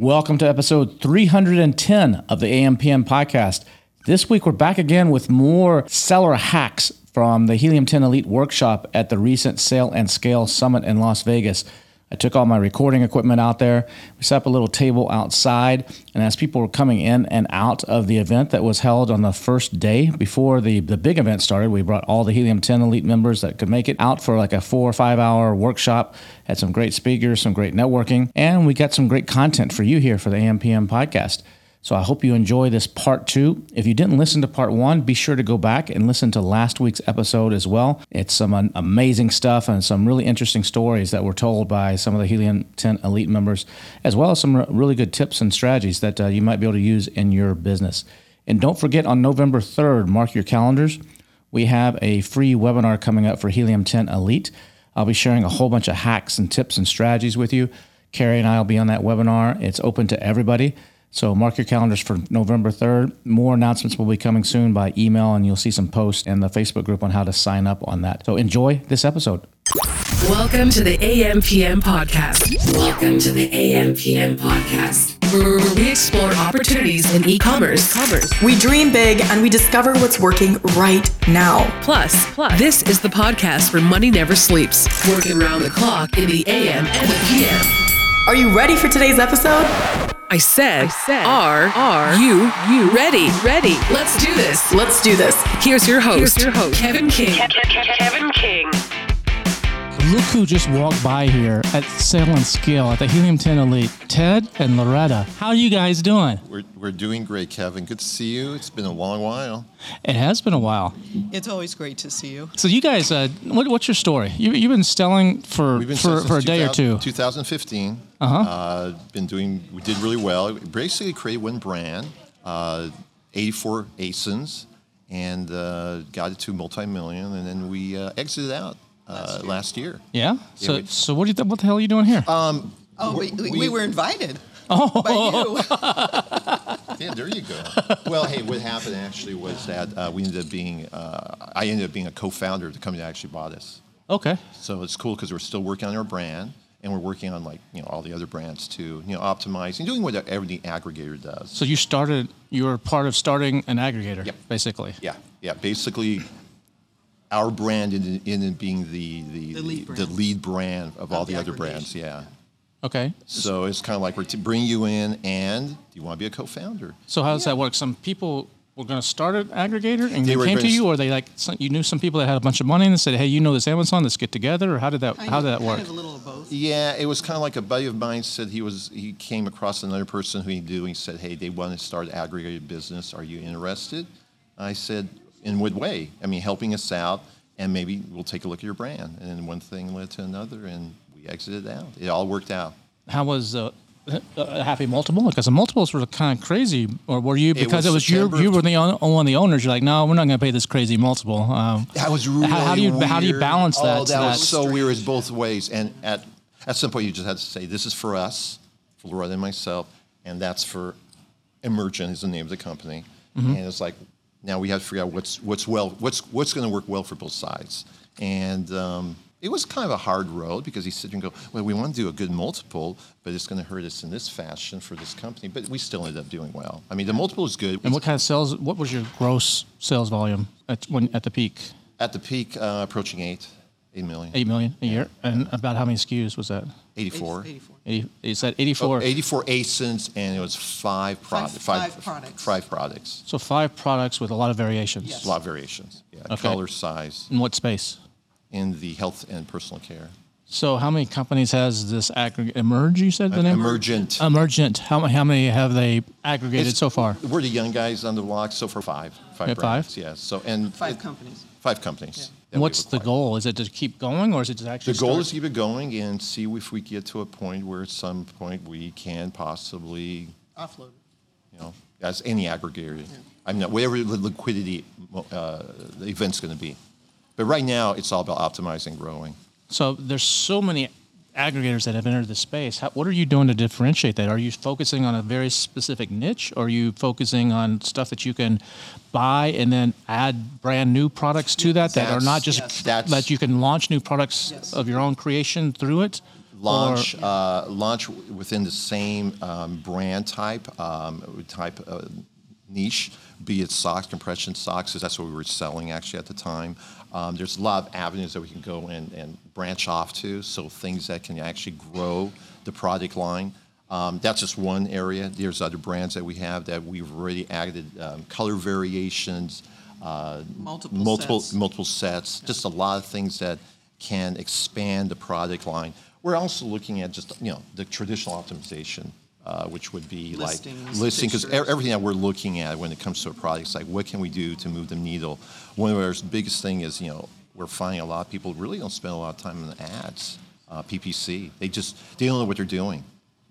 Welcome to episode 310 of the AMPM podcast. This week we're back again with more seller hacks from the Helium 10 Elite workshop at the recent Sell and Scale Summit in Las Vegas. I took all my recording equipment out there. We set up a little table outside, and as people were coming in and out of the event that was held on the first day before the, the big event started, we brought all the Helium 10 Elite members that could make it out for like a four or five hour workshop. Had some great speakers, some great networking, and we got some great content for you here for the AMPM podcast. So I hope you enjoy this part two. If you didn't listen to part one, be sure to go back and listen to last week's episode as well. It's some amazing stuff and some really interesting stories that were told by some of the Helium 10 Elite members, as well as some really good tips and strategies that uh, you might be able to use in your business. And don't forget on November 3rd, mark your calendars. We have a free webinar coming up for Helium 10 Elite. I'll be sharing a whole bunch of hacks and tips and strategies with you. Carrie and I will be on that webinar. It's open to everybody. So mark your calendars for November 3rd. More announcements will be coming soon by email, and you'll see some posts in the Facebook group on how to sign up on that. So enjoy this episode. Welcome to the AMPM podcast. Welcome to the AMPM podcast, where we explore opportunities in e-commerce. Commerce. We dream big and we discover what's working right now. Plus, plus, this is the podcast where money never sleeps, working around the clock in the AM and the PM. Are you ready for today's episode? I said, I said, are, are you, you ready, ready? Let's do this. Let's do this. Here's your host, Here's your host, Kevin King. Kevin King. Look who just walked by here at Sell and Scale at the Helium 10 Elite. Ted and Loretta. How are you guys doing? We're, we're doing great, Kevin. Good to see you. It's been a long while. It has been a while. It's always great to see you. So you guys, uh, what, what's your story? You, you've been selling for been for, for a day or two. 2015. Uh-huh. Uh, been doing. We did really well. Basically, created one brand, uh, 84 ASINs, and uh, got it to multi-million, and then we uh, exited out uh, last year. Yeah. So we- so what do you th- what the hell are you doing here? Um, Oh, we, we, we- were invited oh, by you. Yeah, there you go. well, hey, what happened actually was that uh, we ended up being. Uh, I ended up being a co-founder of the company that actually bought us. okay. So it's cool because we're still working on our brand, and we're working on like you know all the other brands too. You know, optimizing, doing what every aggregator does. So you started. You were part of starting an aggregator, Yep. basically. Yeah, yeah. Basically, our brand in, in being the the, The lead the, brand. lead brand of all the the other aggregation. brands. Yeah. Okay. So it's kind of like we're to bring you in, and do you want to be a co-founder? So how does that work? Some people were going to start an aggregator and They they were came to gonna you, or they like some, you knew some people that had a bunch of money and they said, "Hey, you know this Amazon, let's get together." Or how did that Kind how of- did that work? Kind of a little of both. Yeah, it was kind of like a buddy of mine said he was he came across another person who he knew. and He said, "Hey, they want to start an aggregated business. Are you interested?" I said, "In what way? I mean, helping us out, and maybe we'll take a look at your brand." And then one thing led to another, and we exited out. It all worked out. How was uh, a happy multiple? Because the multiples were kind of crazy, or were you because it was, was you you were the own, one of the owners? You're like, no, we're not going to pay this crazy multiple. Um, That was really how, how do you how do you balance that? Oh, that that? was so weird. It's both ways. And at at some point, you just had to say, "This is for us, for Loretta and myself, and that's for Emergent is the name of the company." Mm-hmm. And it's like now we have to figure out what's what's well what's what's going to work well for both sides. And um, it was kind of a hard road because he said and go, "Well, we want to do a good multiple, but it's going to hurt us in this fashion for this company." But we still ended up doing well. I mean, the multiple is good. and what kind of sales? What was your gross sales volume at when at the peak? at the peak, uh, approaching eight, eight million. Eight million a year, and about how many SKUs was that? 84. 84. 80, you said 84. Oh, 84 ASINs, and it was five, prod- Five- five products. Five products. So five products with a lot of variations. Yes. A lot of variations. Yeah, Okay. color, size, In what space? in the health and personal care. So how many companies has this aggregate emerge? You said the name. Emergent. Emergent. How, how many have they aggregated It's- so far? We're the young guys on the block, so for five. Five Yeah, five? brands, Yeah. So and Five it- companies. Five companies. That And what's the goal? Is it to keep going, or is it to actually? The goal start- is to keep it going and see if we get to a point where at some point we can possibly, Offload. you know, as any aggregator, I mean, whatever the liquidity uh, the event's going to be. But right now, it's all about optimizing, growing. So there's so many aggregators that have entered the space. How, what are you doing to differentiate that? Are you focusing on a very specific niche, or are you focusing on stuff that you can buy and then add brand new products to that that are not just yes. That's- that you can launch new products Yes. of your own creation through it? launch uh, launch w- within the same um, brand type um, type uh, niche, be it socks, compression socks, because that's what we were selling actually at the time. Um, there's a lot of avenues that we can go and, and branch off to, so things that can actually grow the product line. Um, that's just one area. There's other brands that we have that we've already added um, color variations, uh, Multiple multiple sets. multiple sets, just a lot of things that can expand the product line. We're also looking at just you know the traditional optimization, uh, which would be Listings, like listing because pictures. everything that we're looking at when it comes to a product is like what can we do to move the needle. One of our biggest thing is you know we're finding a lot of people really don't spend a lot of time in the ads, uh, PPC. They just they don't know what they're doing,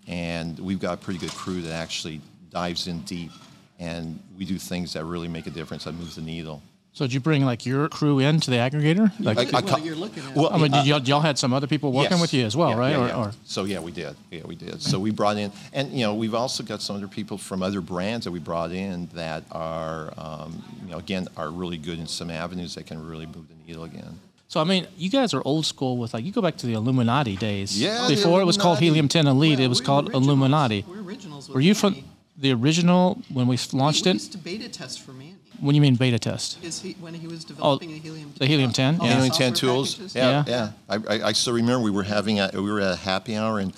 and we've got a pretty good crew that actually dives in deep, and we do things that really make a difference that moves the needle. So did you bring like your crew into the aggregator? Like, I- I at ca- what you're looking at. Well, I mean, uh, did y'all, y'all had some other people working Yes. with you as well, Yeah, right? yeah, or, yeah. or so yeah, we did. Yeah, we did. So we brought in, and you know, we've also got some other people from other brands that we brought in that are, um, you know, again, are really good in some avenues that can really move the needle again. So I mean, you guys are old school with like you go back to the Illuminati days. Yeah, Before it was called Helium 10 Elite, Well, it was called originals. Illuminati. We're originals with Were you from Manny. The original when we launched we it? used to beta test for Manny. When you mean beta test? Is he, when he was oh, developing the helium? 10, the Helium 10, yeah. Helium 10 tools. packages? Yeah, Yeah. yeah. I, I, I still remember we were having a, we were at a happy hour and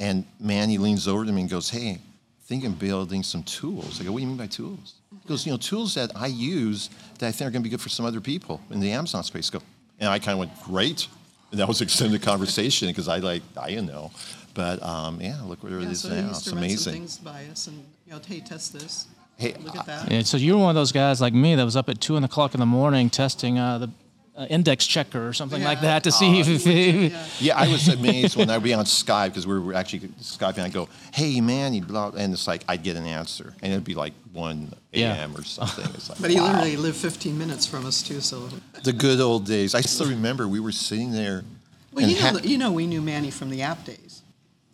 and Manny leans over to me and goes, "Hey, thinking of building some tools." I go, "What do you mean by tools?" He goes, "You know, tools that I use that I think are going to be good for some other people in the Amazon space." I go, and I kind of went, "Great," and that was extended conversation because I like I didn't know, but um, yeah, look where it Yeah, is so he now. used It's to run some amazing. things by us and, you know, hey, test this. Hey, Look at that. Yeah, so you were one of those guys like me that was up at two in the clock in the morning testing uh, the uh, index checker or something like that to see if, if, if Yeah. Yeah, I was amazed when I'd be on Skype because we were actually Skyping. I'd go, "Hey, man," you blah, and it's like I'd get an answer, and it'd be like one Yeah. a.m. or something. It's like, But he wow. literally lived 15 minutes from us too, so. the good old days. I still remember we were sitting there. Well, you know, ha- you know, we knew Manny from the app days.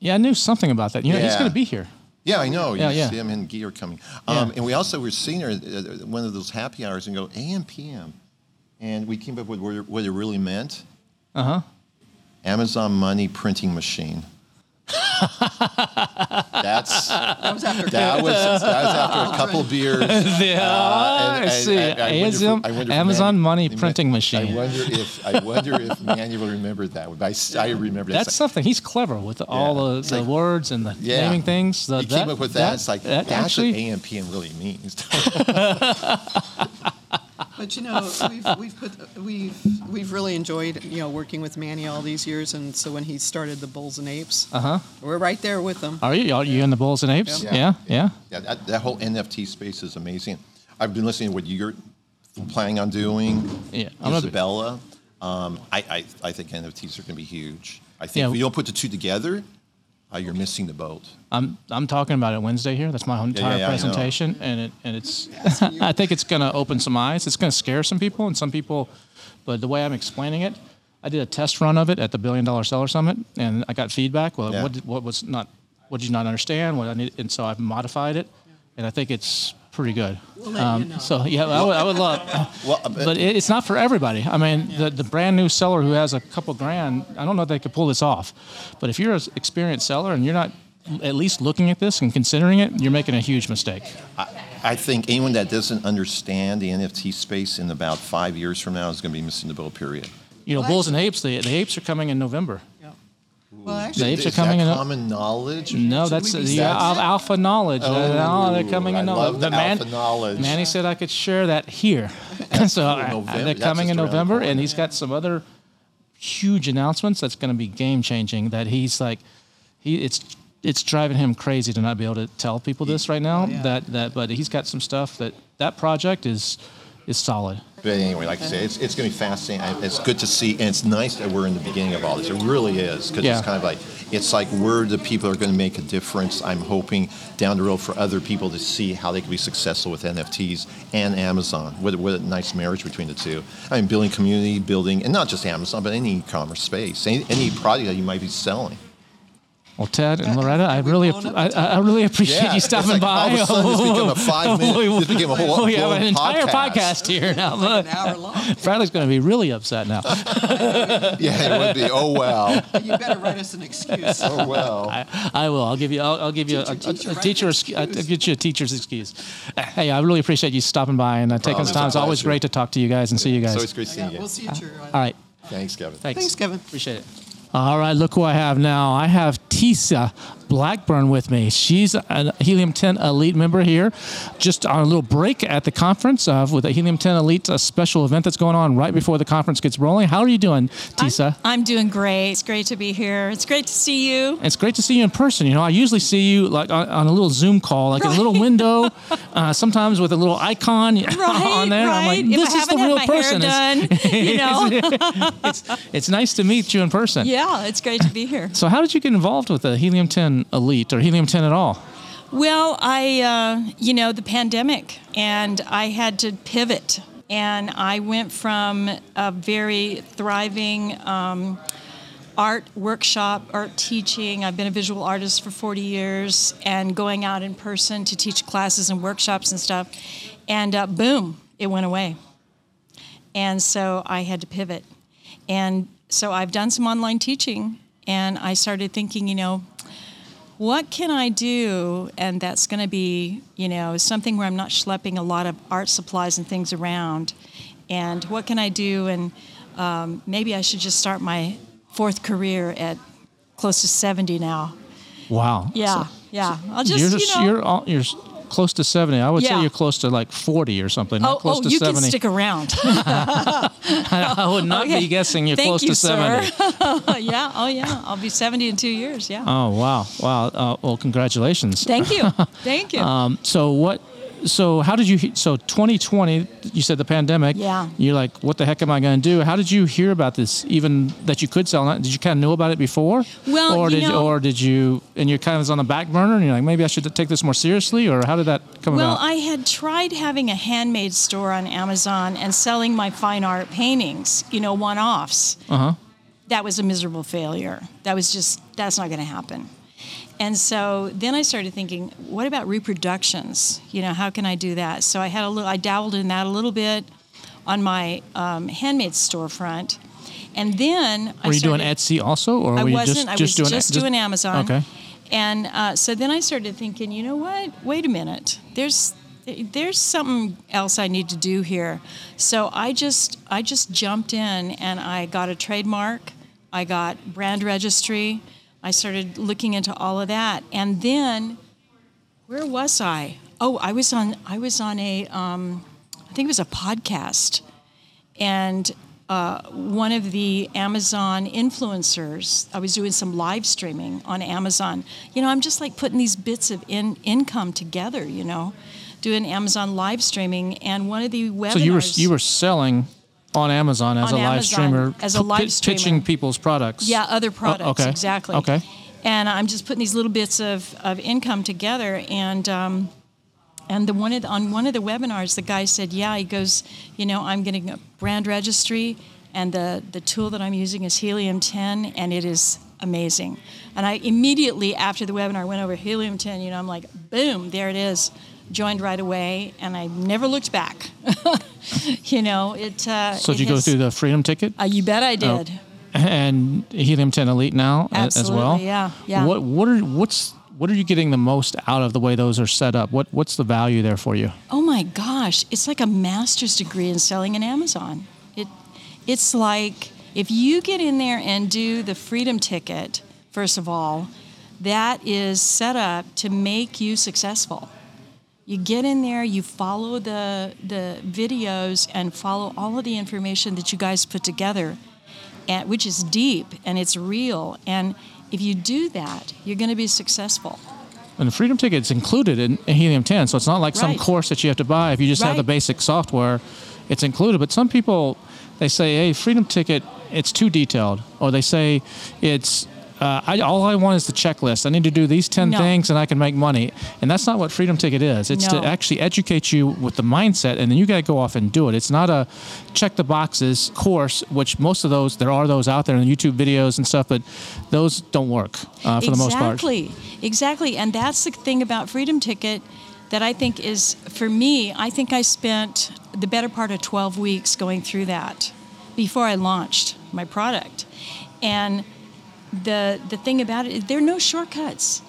Yeah, I knew something about that. You know, he's Yeah. going to be here. yeah, I know. Yeah, you yeah. see him and Guy are coming. Yeah. Um, and we also were sitting there at at one of those happy hours and go AM PM, and we came up with what it, what it really meant. Uh huh. Amazon money printing machine. That's That was after that was that was after a couple beers. Yeah, Uh, and- I and see. I- I wonder Amazon, I wonder Amazon Manny- money printing I machine. wonder if I wonder if Manuel remembered that. I, I, I remember that. That's something. He's clever with all Yeah. the, the like- words and the Yeah. naming things. The, he came up with that. it's like that that's actually. what AMPM really means. But you know, we've, we've put we've we've really enjoyed you know working with Manny all these years, and so when he started the Bulls and Apes, uh huh. we're right there with him. Are you? Are you in the Bulls and Apes? Yeah. Yeah. Yeah. yeah, that, that whole NFT space is amazing. I've been listening to what you're planning on doing. Yeah, I'm a bit- Isabella. Um, I, I I think NFTs are going to be huge. I think Yeah. if you don't put the two together, uh, you're missing the boat. I'm I'm talking about it Wednesday here. That's my entire yeah, I know. presentation, and it and it's. I think it's going to open some eyes. It's going to scare some people, and some people, but the way I'm explaining it, I did a test run of it at the Billion Dollar Seller Summit, and I got feedback. Well, Yeah. what did, what was not, what did you not understand? What I need, and so I've modified it, and I think it's pretty good. We'll let you know. So yeah, I would, I would love. Well, uh, but it, it's not for everybody. I mean, the, the brand new seller who has a couple grand, I don't know if they could pull this off. But if you're an experienced seller and you're not at least looking at this and considering it, you're making a huge mistake. I think anyone that doesn't understand the NFT space in about five years from now is going to be missing the boat. Period. You know, Well, bulls and apes. The, the apes are coming in November. Yeah. Well, actually, apes are is coming that in. common knowledge? No, that's we be yeah, al- alpha knowledge. Oh, no, they're coming in I November. love the man, alpha knowledge. Manny said I could share that here. so I- uh, November. they're That's coming in around the November, corner. and he's got some other huge announcements that's going to be game changing. That he's like, he it's it's driving him crazy to not be able to tell people this right now. Yeah. That that, but he's got some stuff that that project is is solid. But anyway, like I say, it's, it's going to be fascinating. It's good to see, and it's nice that we're in the beginning of all this. It really is, because Yeah. it's kind of like it's like we're the people who are going to make a difference. I'm hoping down the road for other people to see how they can be successful with NFTs and Amazon. What, a- what a nice marriage between the two. I mean, building community, building, and not just Amazon, but any e-commerce space, any, any product that you might be selling. Well, Ted and Loretta, I really, I, I I really appreciate Yeah, you stopping like by. all of a sudden it's become a five-minute- this became a whole we have an entire podcast. podcast here now. Look, An hour long. Bradley's going to be really upset now. Yeah, it would be. Oh well. You better write us an excuse. Oh well. I, I will. I'll give you. I'll, I'll give you a, Teacher, a, teacher, a, write teacher. an excu- I'll excuse. get you a teacher's excuse. Hey, I really appreciate you stopping by and uh, taking Problem. some time. It's It's always great to talk to you guys and see you guys. So it's great seeing Yeah, you. we'll see you at. All right. Thanks, Kevin. Thanks. Thanks, Kevin. Appreciate it. All right, look who I have now. I have Tisa Blackburn with me. She's a Helium 10 Elite member here. Just on a little break at the conference uh, with a Helium 10 Elite a special event that's going on right before the conference gets rolling. How are you doing, Tisa? I'm doing great. It's great to be here. It's great to see you. It's great to see you in person. You know, I usually see you like on, on a little Zoom call, like a little window, uh, sometimes with a little icon Right, on there. I'm like, this is the real person. done, you know. it's nice to meet you in person. yeah, it's great to be here. So, how did you get involved with the Helium 10 Elite or Helium 10 at all? Well, I, uh, you know, the pandemic, and I had to pivot. And I went from a very thriving um, art workshop, art teaching. I've been a visual artist for 40 years, and going out in person to teach classes and workshops and stuff. And uh, boom, it went away. And so I had to pivot. And so I've done some online teaching, and I started thinking, you know, what can I do? And that's going to be, you know, something where I'm not schlepping a lot of art supplies and things around. And what can I do? And um, maybe I should just start my fourth career at close to 70 now. Wow. Yeah, So- yeah. I'll just, you're you know. you're all, you're close to 70. I would say you're close to like 40 or something. Oh, close oh to you 70. can stick around. I would not Okay. be guessing you're Thank close you, to 70. sir. yeah, oh yeah. I'll be 70 in two years. Yeah. Oh wow, wow. Uh, well, congratulations. Thank you. Thank you. Um, so what? So how did you? So 2020, you said the pandemic. Yeah. You're like, what the heck am I going to do? How did you hear about this? Even that you could sell it? Did you kind of know about it before? Well, or you did know- or did you? And you're kind of was on the back burner, and you're like, maybe I should take this more seriously, or how did that come about? Well. I had tried having a handmade store on Amazon and selling my fine art paintings, you know, one offs. Uh-huh. That was a miserable failure. That was just, that's not going to happen. And so then I started thinking, what about reproductions? You know, how can I do that? So I had a little, I dabbled in that a little bit on my um, handmade storefront. And then I were you doing Etsy also, or I were you wasn't. just I just was doing just doing Amazon. Okay. And uh, so then I started thinking, you know what? Wait a minute. There's there's something else I need to do here. So I just I just jumped in and I got a trademark. I got brand registry. I started looking into all of that, and then where was I? Oh, I was on I was on a um, I think it was a podcast, and uh, one of the Amazon influencers. I was doing some live streaming on Amazon. You know, I'm just like putting these bits of in, income together. You know, doing Amazon live streaming, and one of the webinars. So you were you were selling on Amazon as On a live Amazon streamer, as a live pi- streamer. pitching people's products. Yeah, other products, okay. exactly. Okay. And I'm just putting these little bits of, of income together. And um, and the one of the, on one of the webinars, the guy said, "Yeah," he goes, "You know, I'm getting a brand registry, and the the tool that I'm using is Helium 10, and it is amazing." And I immediately after the webinar went over Helium 10. You know, I'm like, boom, there it is. Joined right away, and I never looked back. you know, it. Uh, So it did you go through the Freedom Ticket? Uh, you bet I Oh. did. and Helium 10 Elite now a- as well. Absolutely, yeah, yeah. What what are what's what are you getting the most out of the way those are set up? What what's the value there for you? Oh my gosh, it's like a master's degree in selling in Amazon. It, it's like if you get in there and do the freedom ticket, first of all, that is set up to make you successful. You get in there, you follow the the videos and follow all of the information that you guys put together, and, which is deep and it's real. And if you do that, you're going to be successful. And the Freedom Ticket is included in Helium 10, so it's not like some course that you have to buy. If you just have the basic software, it's included. But some people they say, "Hey, Freedom Ticket, it's too detailed," or they say it's uh, I, all I want is the checklist. I need to do these 10 No. things and I can make money. And that's not what Freedom Ticket is. It's No. to actually educate you with the mindset and then you got to go off and do it. It's not a check the boxes course, which most of those, there are those out there in YouTube videos and stuff, but those don't work uh, for the most part. Exactly, exactly. And that's the thing about Freedom Ticket that I think is, for me, I think I spent the better part of 12 weeks going through that before I launched my product. And the, the thing about it, there are no shortcuts.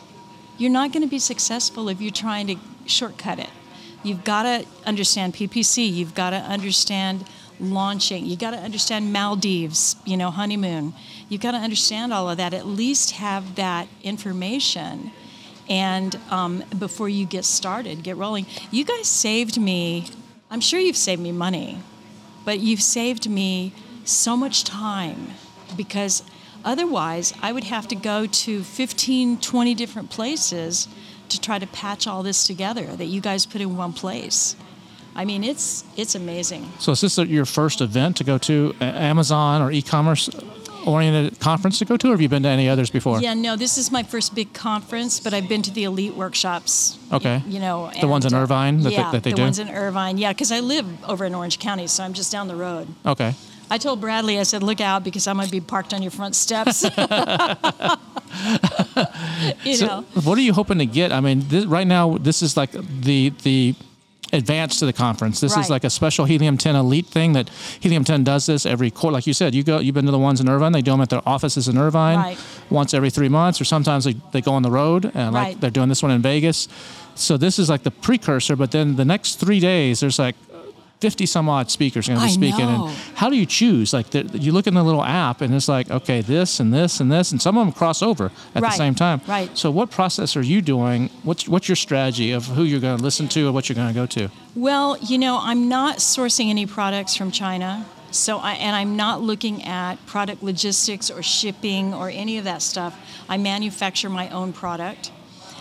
You're not going to be successful if you're trying to shortcut it. You've got to understand PPC. You've got to understand launching. You've got to understand Maldives, you know, honeymoon. You've got to understand all of that. At least have that information, and um, before you get started, get rolling. You guys saved me. I'm sure you've saved me money, but you've saved me so much time because otherwise I would have to go to 15, 20 different places to try to patch all this together that you guys put in one place. I mean, it's it's amazing. So is this your first event to go to, Amazon or e-commerce oriented conference to go to, or have you been to any others before? Yeah, no, this is my first big conference, but I've been to the elite workshops. Okay. You know, The ones in uh, Irvine that they- yeah, that they the do? ones in Irvine. Yeah, because I live over in Orange County, so I'm just down the road. Okay. I told Bradley, I said, look out because I'm going to be parked on your front steps. you So know, what are you hoping to get? I mean, this, right now, this is like the the advance to the conference. This is like a special Helium 10 Elite thing that Helium 10 does this every quarter. Like you said, you go, you've been to the ones in Irvine. They do them at their offices in Irvine Right. once every three months, or sometimes they, they go on the road and like Right. they're doing this one in Vegas. So this is like the precursor, but then the next three days, there's like 50 some odd speakers going to be I speaking. know. And how do you choose? Like the, you look in the little app and it's like, okay, this and this and this, and some of them cross over at the same time. Right. So what process are you doing? What's what's your strategy of who you're going to listen to or what you're going to go to? Well, you know, I'm not sourcing any products from China. So I, and I'm not looking at product logistics or shipping or any of that stuff. I manufacture my own product.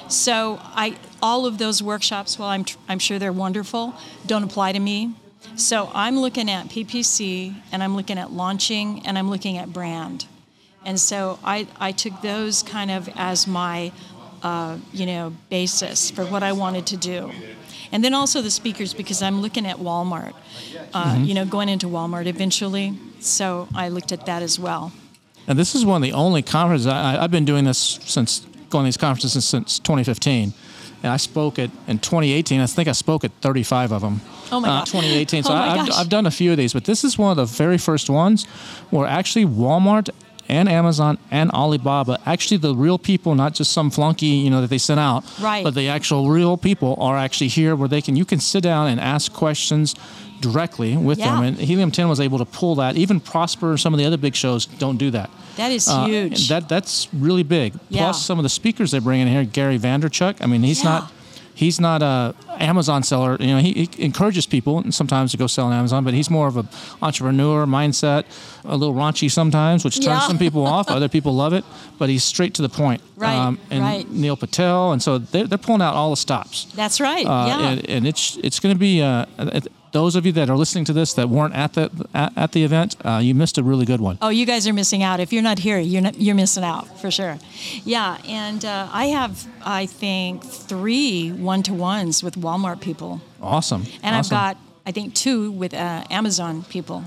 So I all of those workshops, while I'm tr- I'm sure they're wonderful, don't apply to me. So I'm looking at PPC and I'm looking at launching and I'm looking at brand. And so I, I took those kind of as my, uh, you know, basis for what I wanted to do. And then also the speakers because I'm looking at Walmart, uh, you know, going into Walmart eventually. So I looked at that as well. And this is one of the only conferences I, I've been doing this since going to these conferences since, since 2015. And I spoke at in 2018. I think I spoke at 35 of them. Oh my uh, gosh. 2018. So Oh my I, I've. I've done a few of these, but this is one of the very first ones where actually Walmart and Amazon and Alibaba, actually the real people, not just some flunky, you know, that they sent out, Right. but the actual real people are actually here where they can you can sit down and ask questions directly with them. And Helium 10 was able to pull that. Even Prosper, some of the other big shows don't do that. That is Uh, huge. That that's really big. Yeah. Plus some of the speakers they bring in here, Gary Vaynerchuk. I mean, he's Yeah. not he's not a Amazon seller. You know, he, he encourages people sometimes to go sell on Amazon, but he's more of a entrepreneur mindset, a little raunchy sometimes, which turns Yeah. some people off. Other people love it, but he's straight to the point. Um, Right, and right. Neil Patel, and so they're, they're pulling out all the stops. That's right. Uh, yeah. and, and it's it's going to be uh, those of you that are listening to this that weren't at the at, at the event, uh, you missed a really good one. Oh, you guys are missing out. If you're not here, you're not, you're missing out for sure. Yeah, and uh, I have I think three one-to-ones with Walmart people, Awesome. and I've got I think two with uh, Amazon people.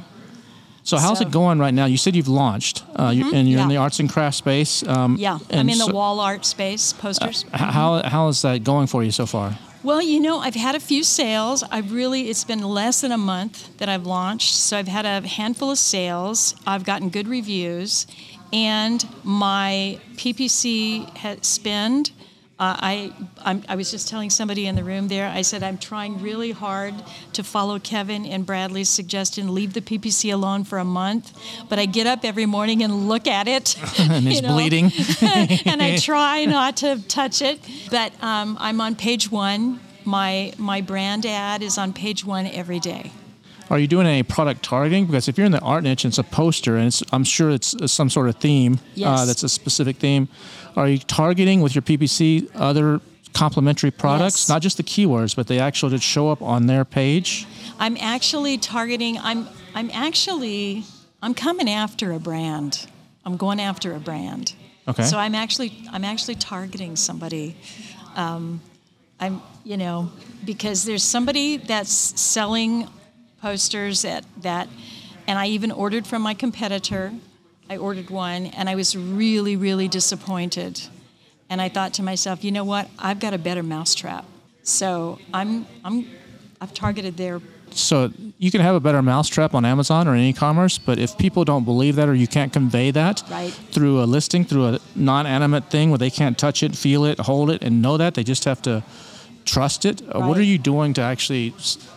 So how's So- Mm-hmm. it going right now? You said you've launched, uh, you, and you're in the arts and crafts space. Um, Yeah, I'm in the wall art space posters. h- How how is that going for you so far? Well, you know, I've had a few sales. I've really, it's been less than a month that I've launched. So I've had a handful of sales. I've gotten good reviews. And my PPC spend, uh, I, I'm, I was just telling somebody in the room there, I said, I'm trying really hard to follow Kevin and Bradley's suggestion, leave the PPC alone for a month. But I get up every morning and look at it. And it's know, bleeding. and I try not to touch it. But um, I'm on page one. My my brand ad is on page one every day. Are you doing any product targeting? Because if you're in the art niche, and it's a poster, and it's, I'm sure it's uh, some sort of theme. Uh, Yes. that's a specific theme. Are you targeting with your PPC other complementary products, Yes. not just the keywords, but they actually just show up on their page? I'm actually targeting. I'm I'm actually I'm coming after a brand. I'm going after a brand. Okay. So I'm actually I'm actually targeting somebody. Um, I'm you know because there's somebody that's selling posters at that, and I even ordered from my competitor. I ordered one, and I was really really disappointed. And I thought to myself, you know what? I've got a better mousetrap. So I'm I'm I've targeted their So you can have a better mousetrap on Amazon or in e-commerce, but if people don't believe that or you can't convey that Right. through a listing, through a non-animate thing where they can't touch it, feel it, hold it, and know that, they just have to trust it. Uh, What are you doing to actually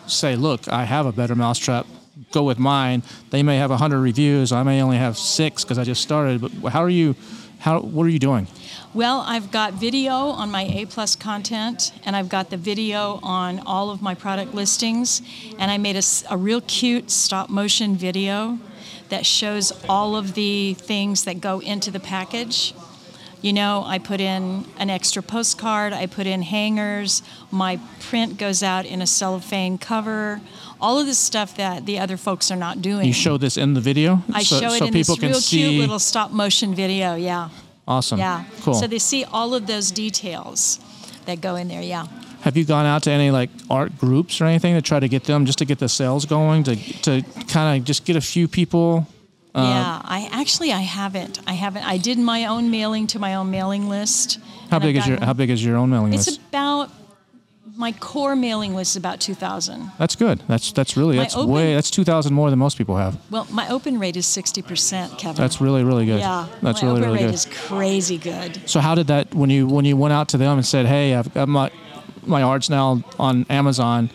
say, look, I have a better mousetrap. Go with mine. They may have hundred reviews. I may only have six because I just started. But how are you? How? What are you doing? Well, I've got video on my A plus content, and I've got the video on all of my product listings, and I made a real cute stop motion video that shows all of the things that go into the package. You know, I put in an extra postcard, I put in hangers, my print goes out in a cellophane cover, all of this stuff that the other folks are not doing. You show this in the video, I so, show it so in people this real see. cute little stop motion video, yeah. awesome. Yeah. Cool. So they see all of those details that go in there. Yeah. Have you gone out to any like art groups or anything to try to get them just to get the sales going to to kind of just get a few people? Um, yeah. I actually I haven't. I haven't. I did my own mailing to my own mailing list. How big is your How big is your own mailing It's list? It's about my core mailing list is about two thousand. That's good. That's that's really My that's open- way that's two thousand more than most people have. Well, my open rate is sixty percent, Kevin. That's really really good. yeah. That's my really open really rate good. is crazy good. So how did that when you when you went out to them and said, "Hey, I've got my my art's now on Amazon."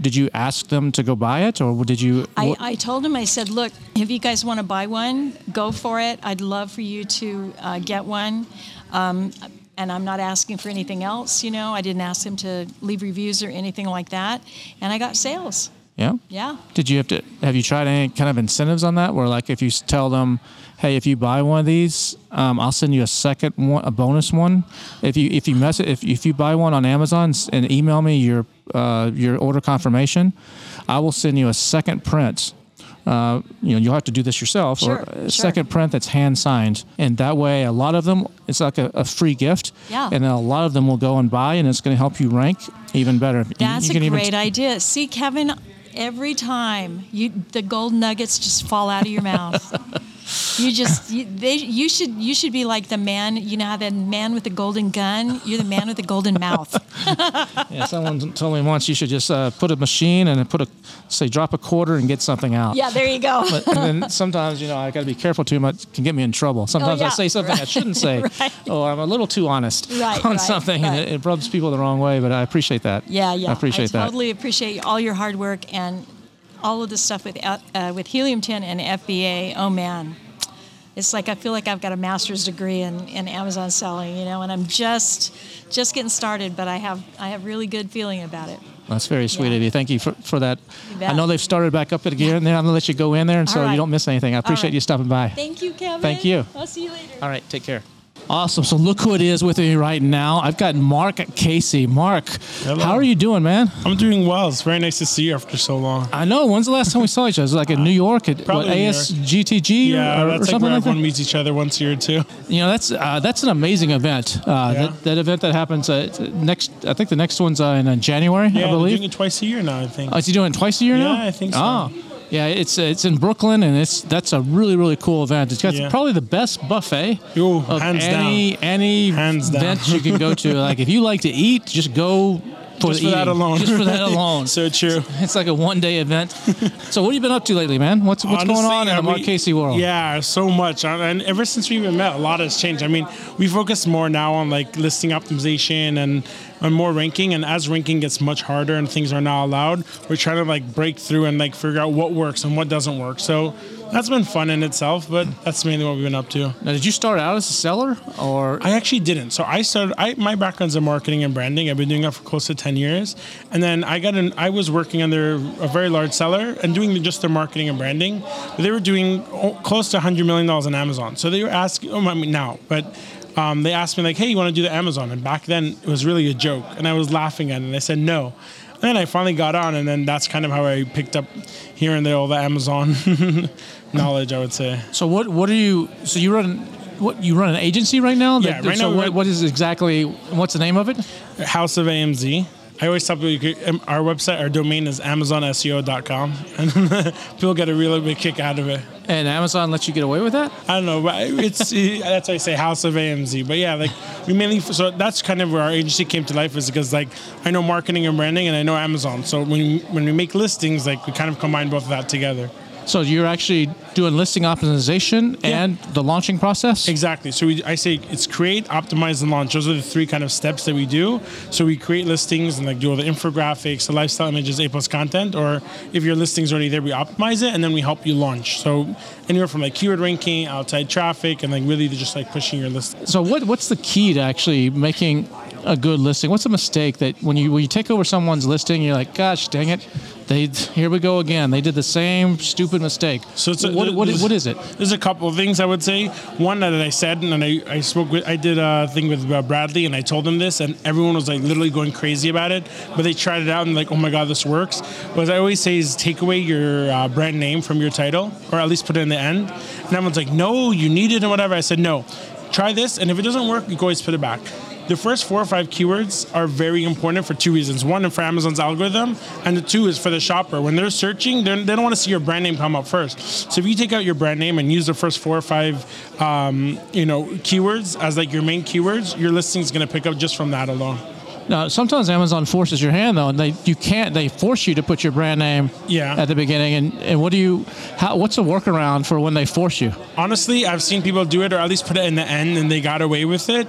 Did you ask them to go buy it, or did you? I, I told him, I said, look, if you guys want to buy one, go for it. I'd love for you to uh, get one. Um, and I'm not asking for anything else, you know. I didn't ask him to leave reviews or anything like that. And I got sales. yeah. Yeah. Did you have to have you tried any kind of incentives on that? Where like if you tell them, hey, if you buy one of these, um, I'll send you a second one, a bonus one. If you if you mess it, if if you buy one on Amazon and email me your uh, your order confirmation, I will send you a second print. Uh, you know, you'll have to do this yourself, Sure, or a sure. second print that's hand signed, and that way, a lot of them, it's like a, a free gift, Yeah. and then a lot of them will go and buy, and it's going to help you rank even better. That's you a can even great idea. See, Kevin, every time you the gold nuggets just fall out of your mouth. You just you, they you should you should be like the man you know the man with the golden gun you're the man with the golden mouth Yeah, someone told me once you should just uh, put a machine and put a say drop a quarter and get something out. yeah there you go But, and then sometimes you know I got to be careful too much it can get me in trouble. Sometimes Oh, yeah, I say something I shouldn't say, right. or I'm a little too honest Right, on right, something, and it, it rubs people the wrong way. But I appreciate that. Yeah, yeah. I appreciate that. I totally appreciate all your hard work and all of the stuff with uh, uh, with Helium 10 and FBA. Oh man, it's like I feel like I've got a master's degree in, in Amazon selling, you know, and I'm just just getting started, but I have I have really good feeling about it. That's very sweet Yeah. of you. Thank you for, for that. I know they've started back up again, and then I'm gonna let you go in there, and so All right. you don't miss anything. I appreciate right. you stopping by. Thank you, Kevin. Thank you. I'll see you later. All right, take care. Awesome. So look who it is with me right now. I've got Mark Casey. Mark, Hello. how are you doing, man? I'm doing well. It's very nice to see you after so long. I know. When's the last time we saw each other? It was like in New York at what, Probably New York. ASGTG Yeah, or, or that's like something where like that. everyone meets each other once a year too. You know, that's uh, that's an amazing event. Uh, Yeah. that, that event that happens uh, next. I think the next one's uh, in uh, January. Yeah, I believe. doing it twice a year now. I think. Oh, is he doing it twice a year now? Yeah, I think so. Oh, yeah. It's it's in Brooklyn, and it's that's a really really cool event. It's got Yeah. probably the best buffet Ooh, of hands any down. any Hands down. event you can go to. like if you like to eat, just go for Just the for that alone. Just for that alone. so true. it's like a one day event. so what have you been up to lately, man? What's what's going on in the Mark Casey world? Yeah, so much. And ever since we even met, a lot has changed. I mean, we focus more now on like listing optimization and on more ranking. And as ranking gets much harder and things are now allowed, we're trying to like break through and like figure out what works and what doesn't work. So that's been fun in itself, but that's mainly what we've been up to. Now, did you start out as a seller or? I actually didn't. So I started. I my background's in marketing and branding. I've been doing that for close to ten years, and then I got an. I was working under a very large seller and doing just their marketing and branding. But they were doing close to hundred million dollars on Amazon. So they were asking. Oh, I mean now, but. Um, they asked me like, "Hey, you want to do the Amazon?" And back then it was really a joke, and I was laughing at it. And I said no. And then I finally got on, and then that's kind of how I picked up here and there all the Amazon knowledge. I would say. So what what are you? So you run what you run an agency right now? Yeah, That- right so now what, what is exactly? What's the name of it? House of AMZ. I always tell people you could, um, our website, our domain is amazonseo.com, and people get a really big kick out of it. And Amazon lets you get away with that? I don't know, but it's that's why I say House of AMZ. But yeah, like we mainly so that's kind of where our agency came to life is because like I know marketing and branding and I know Amazon. So when we, when we make listings, like we kind of combine both of that together. So you're actually doing listing optimization Yeah. and the launching process? Exactly. So we, I say it's create, optimize, and launch. Those are the three kind of steps that we do. So we create listings and like do all the infographics, the lifestyle images, A plus content. Or if your listing's already there, we optimize it and then we help you launch. So anywhere from like keyword ranking, outside traffic, and like really just like pushing your listing. So what what's the key to actually making a good listing? What's a mistake that when you when you take over someone's listing, you're like, gosh, dang it, they here we go again. They did the same stupid mistake. So it's a, what, what, what is it? There's a couple of things I would say. One that I said, and I, I spoke with, I did a thing with uh, Bradley, and I told him this, and everyone was like literally going crazy about it. But they tried it out and like, oh my god, this works. What I always say is take away your uh, brand name from your title, or at least put it in the end. And everyone's like, no, you need it and whatever. I said no. Try this, and if it doesn't work, you can always put it back. The first four or five keywords are very important for two reasons. One, for Amazon's algorithm, and the two is for the shopper. When they're searching, they're, they don't want to see your brand name come up first. So if you take out your brand name and use the first four or five, um, you know, keywords as like your main keywords, your listing is going to pick up just from that alone. Now, sometimes Amazon forces your hand though, and they you can't. They force you to put your brand name Yeah. at the beginning. And, and what do you? How, what's a workaround for when they force you? Honestly, I've seen people do it or at least put it in the end and they got away with it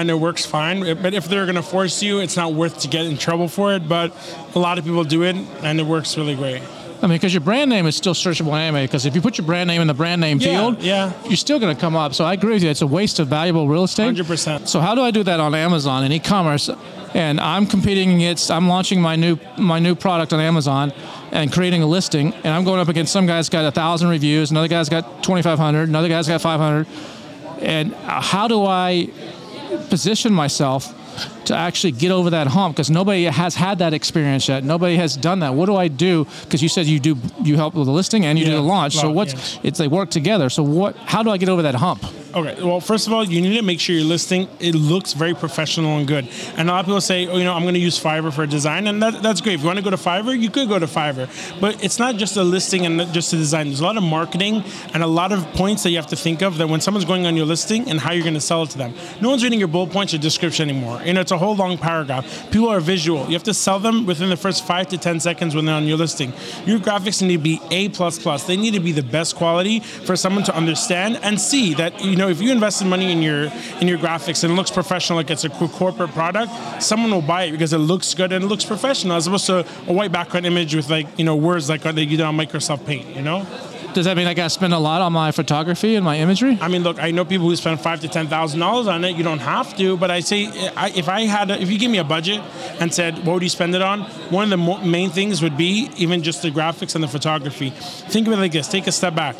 and it works fine. But if they're going to force you, it's not worth to get in trouble for it. But a lot of people do it and it works really great. I mean, because your brand name is still searchable anyway. Because if you put your brand name in the brand name Yeah, field, yeah. you're still going to come up. So I agree with you. It's a waste of valuable real estate. 100%. So how do I do that on Amazon and e-commerce? And I'm competing against. I'm launching my new my new product on Amazon and creating a listing. And I'm going up against some guy's got a thousand reviews. Another guy's got 2,500. Another guy's got 500. And how do I position myself to actually get over that hump because nobody has had that experience yet. Nobody has done that. What do I do? Because you said you do you help with the listing and you do the launch. So what's yes. it's they work together. So what? How do I get over that hump? Okay. Well, first of all, you need to make sure your listing it looks very professional and good. And a lot of people say, oh, you know, I'm going to use Fiverr for design, and that, that's great. If you want to go to Fiverr, you could go to Fiverr. But it's not just a listing and just a design. There's a lot of marketing and a lot of points that you have to think of that when someone's going on your listing and how you're going to sell it to them. No one's reading your bullet points or description anymore. You know, it's a whole long paragraph. People are visual. You have to sell them within the first five to ten seconds when they're on your listing. Your graphics need to be A plus plus. They need to be the best quality for someone to understand and see that you know if you invest in money in your in your graphics and it looks professional like it's a corporate product, someone will buy it because it looks good and it looks professional as opposed to a white background image with like you know words like oh, that you did on Microsoft Paint. You know. Does that mean I got to spend a lot on my photography and my imagery? I mean, look, I know people who spend five to ten thousand dollars on it. You don't have to, but I say, I, if I had, a, if you give me a budget and said, what would you spend it on? One of the mo- main things would be even just the graphics and the photography. Think of it like this: take a step back.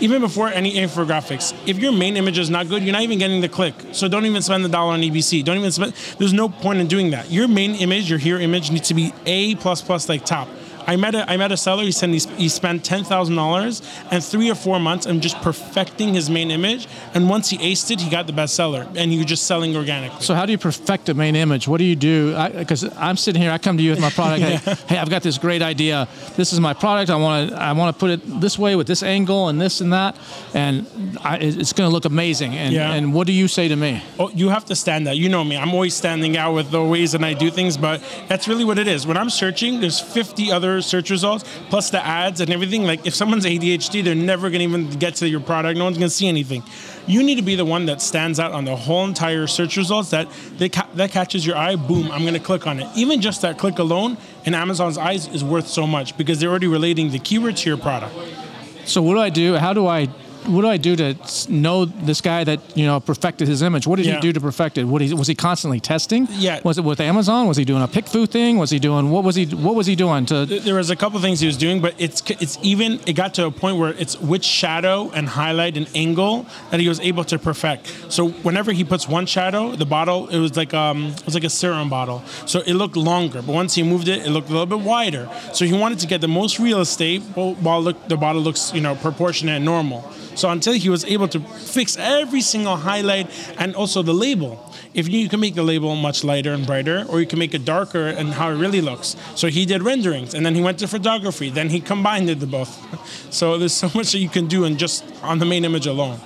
Even before any infographics, if your main image is not good, you're not even getting the click. So don't even spend the dollar on EBC. Don't even spend. There's no point in doing that. Your main image, your hero image, needs to be A plus plus like top. I met a I met a seller. He said he, he spent ten thousand dollars and three or four months on just perfecting his main image. And once he aced it, he got the bestseller, and he was just selling organically. So how do you perfect a main image? What do you do? Because I'm sitting here, I come to you with my product. hey, hey, I've got this great idea. This is my product. I want to I want to put it this way with this angle and this and that, and I, it's going to look amazing. And, Yeah. and what do you say to me? Oh, you have to stand out. You know me. I'm always standing out with the ways that I do things, but that's really what it is. When I'm searching, there's 50 other search results plus the ads and everything. Like if someone's ADHD, they're never gonna even get to your product. No one's gonna see anything. You need to be the one that stands out on the whole entire search results that they ca- that catches your eye. Boom, I'm gonna click on it. Even just that click alone in Amazon's eyes is worth so much because they're already relating the keyword to your product. So what do I do? How do I what do I do to know this guy that you know perfected his image? What did Yeah. he do to perfect it? What he, was he constantly testing? Yeah. Was it with Amazon? Was he doing a PickFu thing? Was he doing what was he what was he doing to? there was a couple things he was doing, but it's it's even it got to a point where it's which shadow and highlight and angle that he was able to perfect. So whenever he puts one shadow, the bottle it was like um it was like a serum bottle, so it looked longer. But once he moved it, it looked a little bit wider. So he wanted to get the most real estate while while look, the bottle looks you know proportionate and normal. So until he was able to fix every single highlight and also the label. If you, you can make the label much lighter and brighter, or you can make it darker and how it really looks. So he did renderings, and then he went to photography. Then he combined it the both. So there's so much that you can do, and just on the main image alone.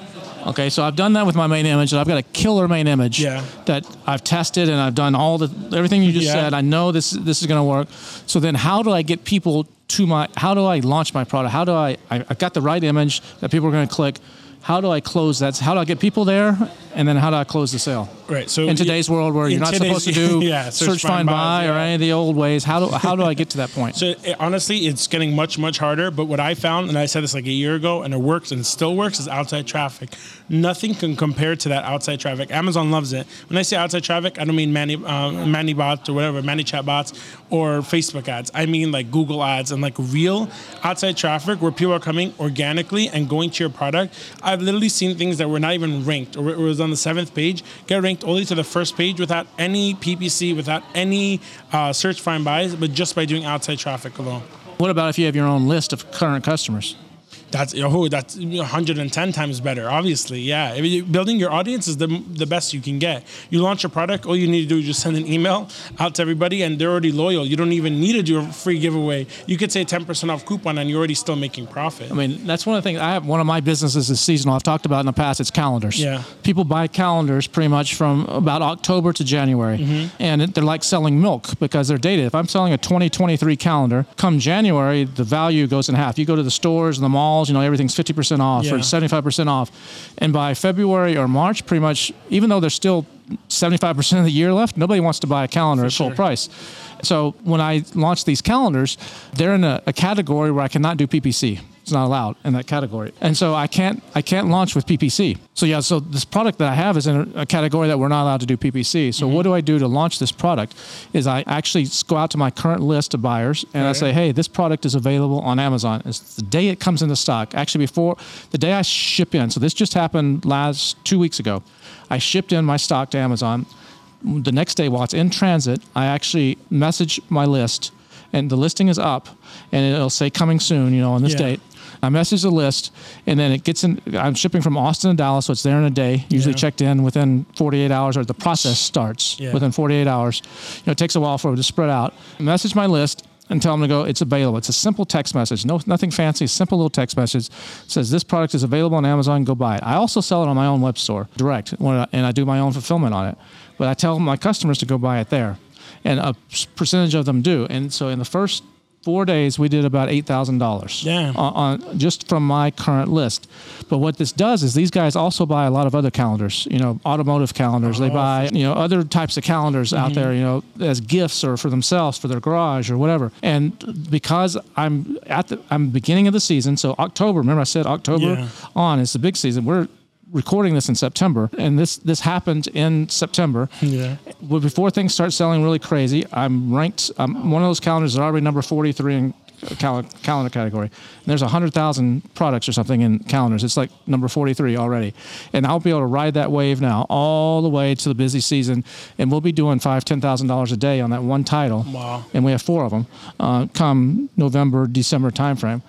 Okay, so I've done that with my main image, and I've got a killer main image Yeah. that I've tested, and I've done all the everything you just Yeah. said. I know this this is going to work. So then, how do I get people to my? How do I launch my product? How do I? I I've got the right image that people are going to click. How do I close that? How do I get people there? And then how do I close the sale? Right. So in today's world where you're not supposed to do yeah, search, find, buy, or any of the old ways, how do how do I get to that point? So it, honestly, it's getting much much harder. But what I found, and I said this like a year ago, and it works and it still works, is outside traffic. Nothing can compare to that outside traffic. Amazon loves it. When I say outside traffic, I don't mean Manny um, Manny bots or whatever, ManyChat bots or Facebook ads. I mean like Google ads and like real outside traffic where people are coming organically and going to your product. I've literally seen things that were not even ranked or it was on the seventh page get ranked only to the first page without any PPC, without any uh, search find buys, but just by doing outside traffic alone. what about if you have your own list of current customers? That's oh, that's 110 times better. Obviously, yeah. If you, building your audience is the the best you can get. You launch a product, all you need to do is just send an email out to everybody, and they're already loyal. You don't even need to do a free giveaway. You could say 10% off coupon, and you're already still making profit. I mean, that's one of the things. I have one of my businesses is seasonal. I've talked about in the past. It's calendars. Yeah. People buy calendars pretty much from about October to January, Mm-hmm. and it, they're like selling milk because they're dated. If I'm selling a 2023 calendar, come January, the value goes in half. You go to the stores and the malls, you know, everything's 50% off Yeah. or 75% off, and by February or March, pretty much, even though there's still 75% of the year left, nobody wants to buy a calendar at full sure. price. So when I launch these calendars, they're in a, a category where I cannot do PPC. It's not allowed in that category, and so I can't I can't launch with PPC. So yeah, so this product that I have is in a, category that we're not allowed to do PPC. So what do I do to launch this product? Is I actually go out to my current list of buyers and I say, hey, this product is available on Amazon. It's the day it comes into stock. Actually, before the day I ship in. So this just happened last two weeks ago. I shipped in my stock to Amazon the next day while it's in transit, I actually message my list, and the listing is up, and it'll say coming soon, you know, on this Yeah. date. I message the list, and then it gets in. I'm shipping from Austin to Dallas, so it's there in a day. Usually Yeah. checked in within 48 hours, or the process starts Yeah. within 48 hours. You know, it takes a while for it to spread out. Message my list and tell them to go. It's available. It's a simple text message. No, nothing fancy. Simple little text message. says this product is available on Amazon. Go buy it. I also sell it on my own web store direct, and I do my own fulfillment on it. But I tell my customers to go buy it there, and a percentage of them do. And so in the first four days, we did about eight thousand dollars. Yeah. On, on just from my current list. But what this does is these guys also buy a lot of other calendars. You know, automotive calendars. they oh. buy you know other types of calendars out mm-hmm. there. You know, as gifts or for themselves for their garage or whatever. And because I'm at the I'm beginning of the season, so October. Remember I said October Yeah. on is the big season. We're recording this in September, and this this happened in September. Yeah. Before things start selling really crazy, I'm ranked. I'm one of those calendars that are already number 43 in cal- calendar category. And there's 100,000 products or something in calendars. It's like number 43 already. And I'll be able to ride that wave now all the way to the busy season. And we'll be doing five, ten thousand dollars a day on that one title. Wow. And we have four of them uh, come November, December timeframe.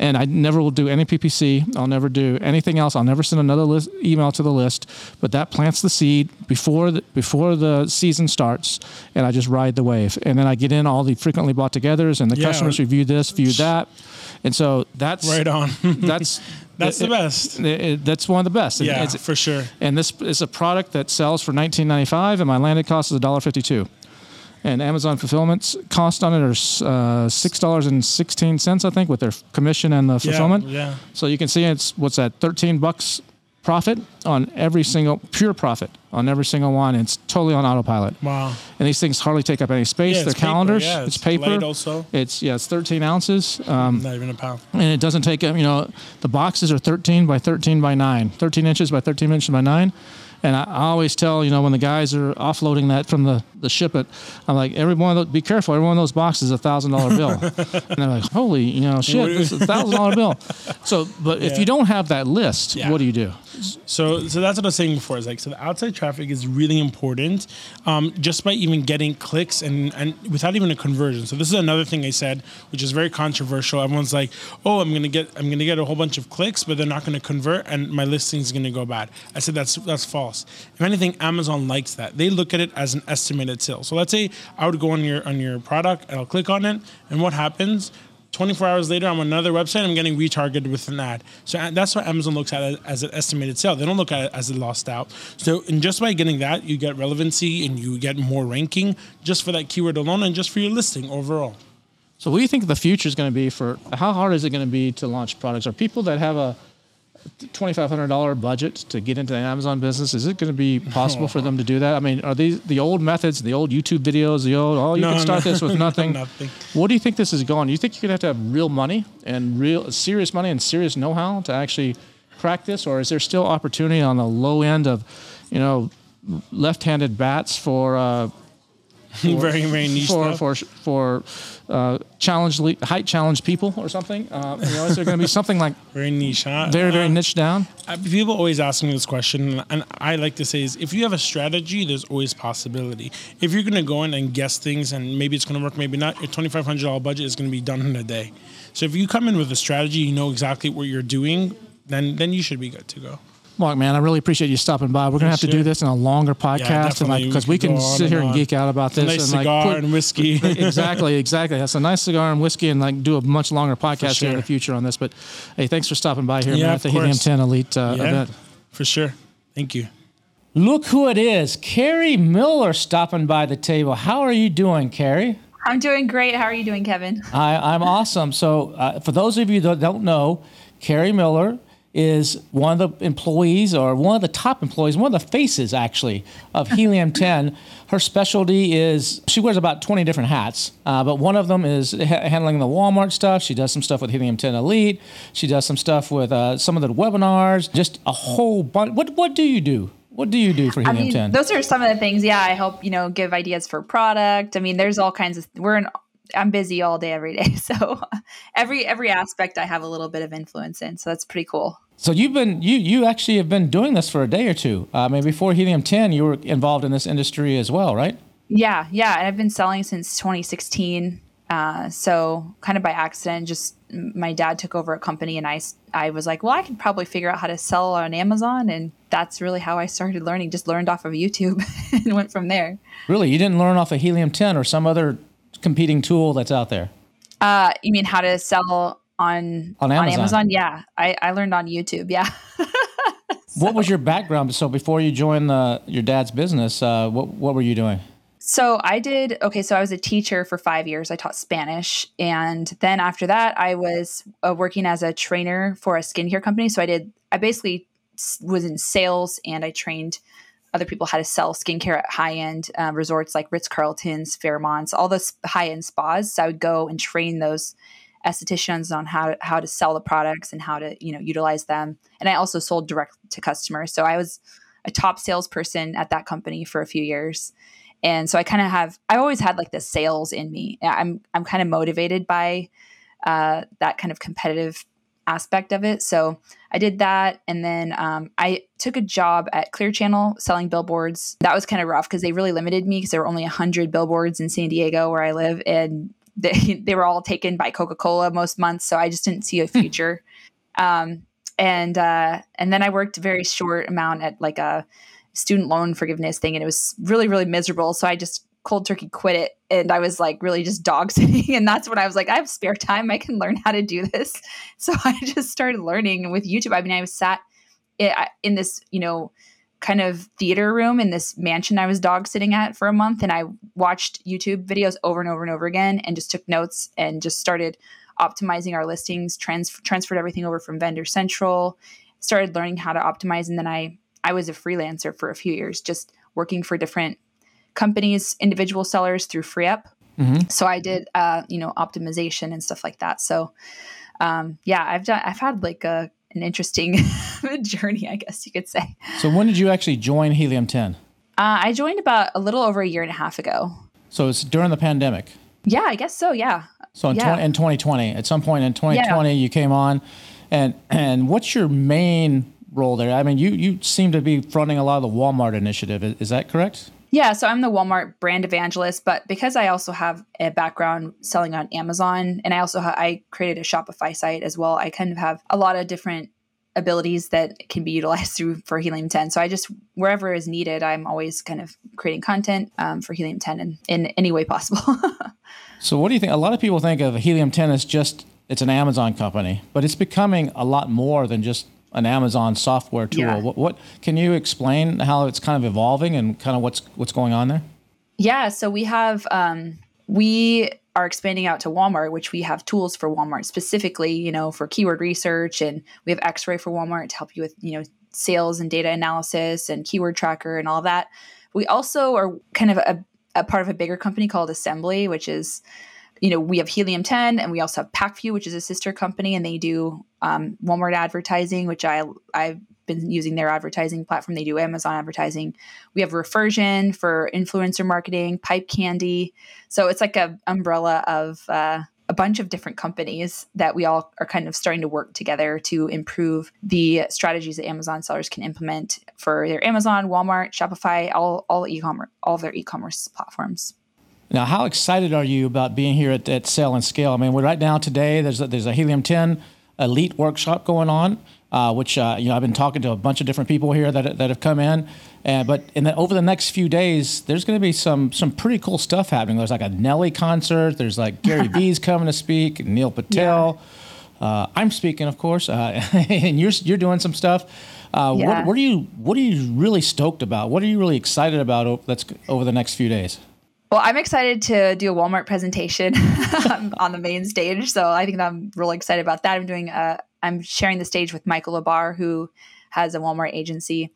And I never will do any PPC. I'll never do anything else. I'll never send another list, email to the list. But that plants the seed before the, before the season starts, and I just ride the wave. And then I get in all the frequently bought togethers, and the Yeah. customers review this, view that, and so that's Right on. That's That's the best. it- it- that's one of the best. Yeah, It's- for sure. and this is a product that sells for 19.95, and my landed cost is $1.52. And Amazon fulfillment's cost on it are uh, six dollars and sixteen cents, I think, with their commission and the fulfillment. yeah. So you can see it's what's that, thirteen bucks profit on every single pure profit on every single one. It's totally on autopilot. Wow. And these things hardly take up any space. Yeah, They're it's paper, calendars. yeah, it's it's paper. also. It's yeah, it's 13 ounces. Um, Not even a pound. and it doesn't take up, you know, the boxes are 13 by 13 by 9, 13 inches by 13 inches by 9. And I always tell, you know, when the guys are offloading that from the, the ship it, I'm like, every one of those, be careful, every one of those boxes is a thousand dollar bill. and they're like, holy, you know, shit, this is a thousand dollar bill. So, but if you don't have that list, Yeah. what do you do? So, so that's what I was saying before. Is like, so the outside traffic is really important, um, just by even getting clicks and and without even a conversion. So this is another thing I said, which is very controversial. Everyone's like, oh, I'm gonna get I'm gonna get a whole bunch of clicks, but they're not gonna convert, and my listing's gonna go bad. I said that's that's false. If anything, Amazon likes that. They look at it as an estimated sale. So let's say I would go on your on your product, and I'll click on it, and what happens? 24 hours later, I'm on another website. I'm getting retargeted with an ad. So uh, that's what Amazon looks at as an estimated sale. They don't look at it as a lost out. So, and just by getting that, you get relevancy and you get more ranking just for that keyword alone and just for your listing overall. So, what do you think the future is going to be for? How hard is it going to be to launch products? Are people that have a $2,500 budget to get into the Amazon business? Is it going to be possible for them to do that? I mean, are these the old methods, the old YouTube videos, the old, oh, you No, can start no, this with nothing? nothing. What do you think this is going? Do you think you're going to have to have real money and real serious money and serious know-how to actually crack this? Or is there still opportunity on the low end of, you know, left-handed bats for, uh, very, very niche for, stuff. for, for uh, challenge, height challenge people or something? Uh, you know, is there going to be something like very niche, huh? very, very Uh, niche down? Uh, people always ask me this question, and I like to say is if you have a strategy, there's always possibility. If you're gonna go in and guess things, and maybe it's gonna work, maybe not, your twenty five hundred dollar budget is gonna be done in a day. So if you come in with a strategy, you know exactly what you're doing, then then you should be good to go. Mark, man, I really appreciate you stopping by. We're gonna have to do this in a longer podcast, and definitely. like We because we can sit and here and on. geek out about this. nice and like cigar put- and whiskey. exactly, exactly. That's a nice cigar and whiskey, and like do a much longer podcast here in the future on this. But hey, thanks for stopping by here, Yeah, man, of at the Helium course. 10 Elite uh, yeah, event. for sure. Thank you. Look who it is, Carrie Miller, stopping by the table. How are you doing, Carrie? I'm doing great. How are you doing, Kevin? I, I'm awesome. So, uh, for those of you that don't know, Carrie Miller is one of the employees or one of the top employees, one of the faces actually of Helium 10. Her specialty is she wears about 20 different hats, uh, but one of them is ha- handling the Walmart stuff. She does some stuff with Helium 10 Elite. She does some stuff with uh, some of the webinars, just a whole bunch. What, what do you do? What do you do for I Helium mean, 10? those are some of the things. Yeah, I help you know give ideas for product. I mean, there's all kinds of. We're in. I'm busy all day every day, so every every aspect I have a little bit of influence in. So that's pretty cool. So you've been you you actually have been doing this for a day or two. Uh, I mean, before Helium 10, you were involved in this industry as well, right? Yeah, yeah, and I've been selling since 2016. Uh, so kind of by accident, just my dad took over a company, and I I was like, well, I could probably figure out how to sell on Amazon, and that's really how I started learning. Just learned off of YouTube and went from there. Really, you didn't learn off of Helium 10 or some other competing tool that's out there. Uh, you mean how to sell on On Amazon. Yeah, I, I learned on YouTube. Yeah. What was your background? So before you joined the, your dad's business, uh, what what were you doing? So I did okay. So I was a teacher for five years. I taught Spanish, and then after that, I was uh, working as a trainer for a skincare company. So I did. I basically was in sales, and I trained other people how to sell skincare at high end uh, resorts like Ritz Carlton's, Fairmonts, all those high end spas. So I would go and train those estheticians on how how to sell the products and how to you know utilize them. And I also sold direct to customers. So I was a top salesperson at that company for a few years. And so I kind of have I've always had like the sales in me. I'm I'm kind of motivated by uh, that kind of competitive aspect of it. So I did that, and then um, I took a job at Clear Channel selling billboards. That was kind of rough because they really limited me because there were only hundred billboards in San Diego where I live, and they, they were all taken by Coca Cola most months. So I just didn't see a future. um, and uh, and then I worked a very short amount at like a student loan forgiveness thing, and it was really really miserable. So I just cold turkey quit it, and I was like really just dog sitting, and that's when I was like, I have spare time, I can learn how to do this. So I just started learning with YouTube. I mean, I was sat eh, in this you know kind of theater room in this mansion I was dog sitting at for a month, and I watched YouTube videos over and over and over again, and just took notes and just started optimizing our listings, trans- transferred everything over from Vendor Central, started learning how to optimize, and then I I was a freelancer for a few years, just working for different companies, individual sellers through FreeeUp. So I did, uh, you know, optimization and stuff like that. So, um, yeah, I've done, I've had like a an interesting journey, I guess you could say. So when did you actually join Helium 10? Uh, I joined about a little over a year and a half ago. So it's during the pandemic. Yeah, I guess so. Yeah. So in, Yeah. 20, in 2020, at some point in 2020, you came on, and and what's your main role there? I mean, you you seem to be fronting a lot of the Walmart initiative. Is, is that correct? Yeah, so I'm the Walmart brand evangelist, but because I also have a background selling on Amazon, and I also ha- I created a Shopify site as well. I kind of have a lot of different abilities that can be utilized through for Helium 10. So I just wherever is needed, I'm always kind of creating content um, for Helium 10 in, in any way possible. so what do you think? A lot of people think of Helium 10 as just it's an Amazon company, but it's becoming a lot more than just an Amazon software tool. Yeah. What, what can you explain how it's kind of evolving and kind of what's what's going on there? Yeah, so we have um, we are expanding out to Walmart, which we have tools for Walmart specifically, you know, for keyword research, and we have X-Ray for Walmart to help you with you know sales and data analysis and keyword tracker and all that. We also are kind of a, a part of a bigger company called Assembly, which is you know, we have Helium 10 and we also have Pacvue, which is a sister company, and they do um, Walmart advertising, which I I've been using their advertising platform. They do Amazon advertising. We have Refersion for influencer marketing, Pipe Candy. So it's like a umbrella of uh, a bunch of different companies that we all are kind of starting to work together to improve the strategies that Amazon sellers can implement for their Amazon, Walmart, Shopify, all all e-commerce, all their e-commerce platforms. Now, how excited are you about being here at, at Sell and Scale? I mean, right now today there's a, there's a Helium 10 Elite workshop going on, uh, which uh, you know I've been talking to a bunch of different people here that, that have come in, and but in the, over the next few days there's going to be some some pretty cool stuff happening. There's like a Nelly concert. There's like Gary Vee's coming to speak. Neil Patel. Yeah. Uh, I'm speaking, of course, uh, and you're you're doing some stuff. Uh, yeah. what, what, are you What are you really stoked about? What are you really excited about? That's over the next few days. Well, I'm excited to do a Walmart presentation on the main stage, so I think I'm really excited about that. I'm doing a, I'm sharing the stage with Michael Labar, who has a Walmart agency.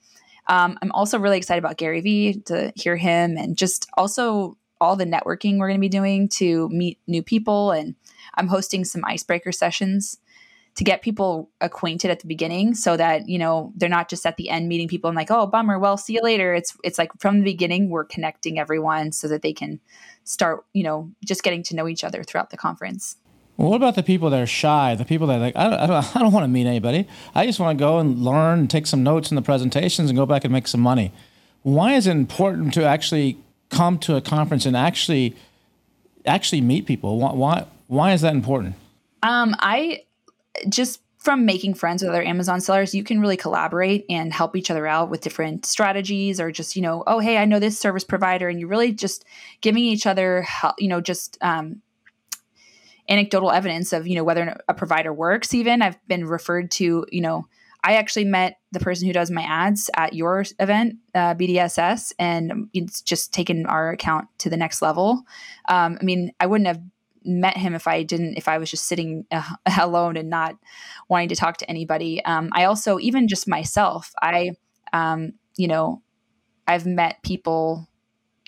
Um, I'm also really excited about Gary Vee to hear him, and just also all the networking we're going to be doing to meet new people. And I'm hosting some icebreaker sessions to get people acquainted at the beginning so that you know they're not just at the end meeting people and like oh bummer well see you later it's it's like from the beginning we're connecting everyone so that they can start you know just getting to know each other throughout the conference well, what about the people that are shy? The people that are like, I don't, I don't, I don't want to meet anybody. I just want to go and learn and take some notes in the presentations and go back and make some money. Why is it important to actually come to a conference and actually, actually meet people? Why, why, why is that important? Um, I just from making friends with other Amazon sellers, you can really collaborate and help each other out with different strategies or just, you know, oh, hey, I know this service provider. And you're really just giving each other, you know, just um, anecdotal evidence of, you know, whether a provider works even. I've been referred to, you know, I actually met the person who does my ads at your event, uh, BDSS, and it's just taken our account to the next level. Um, I mean, I wouldn't have met him if I didn't if I was just sitting uh, alone and not wanting to talk to anybody. Um, I also even just myself, I um, you know, I've met people,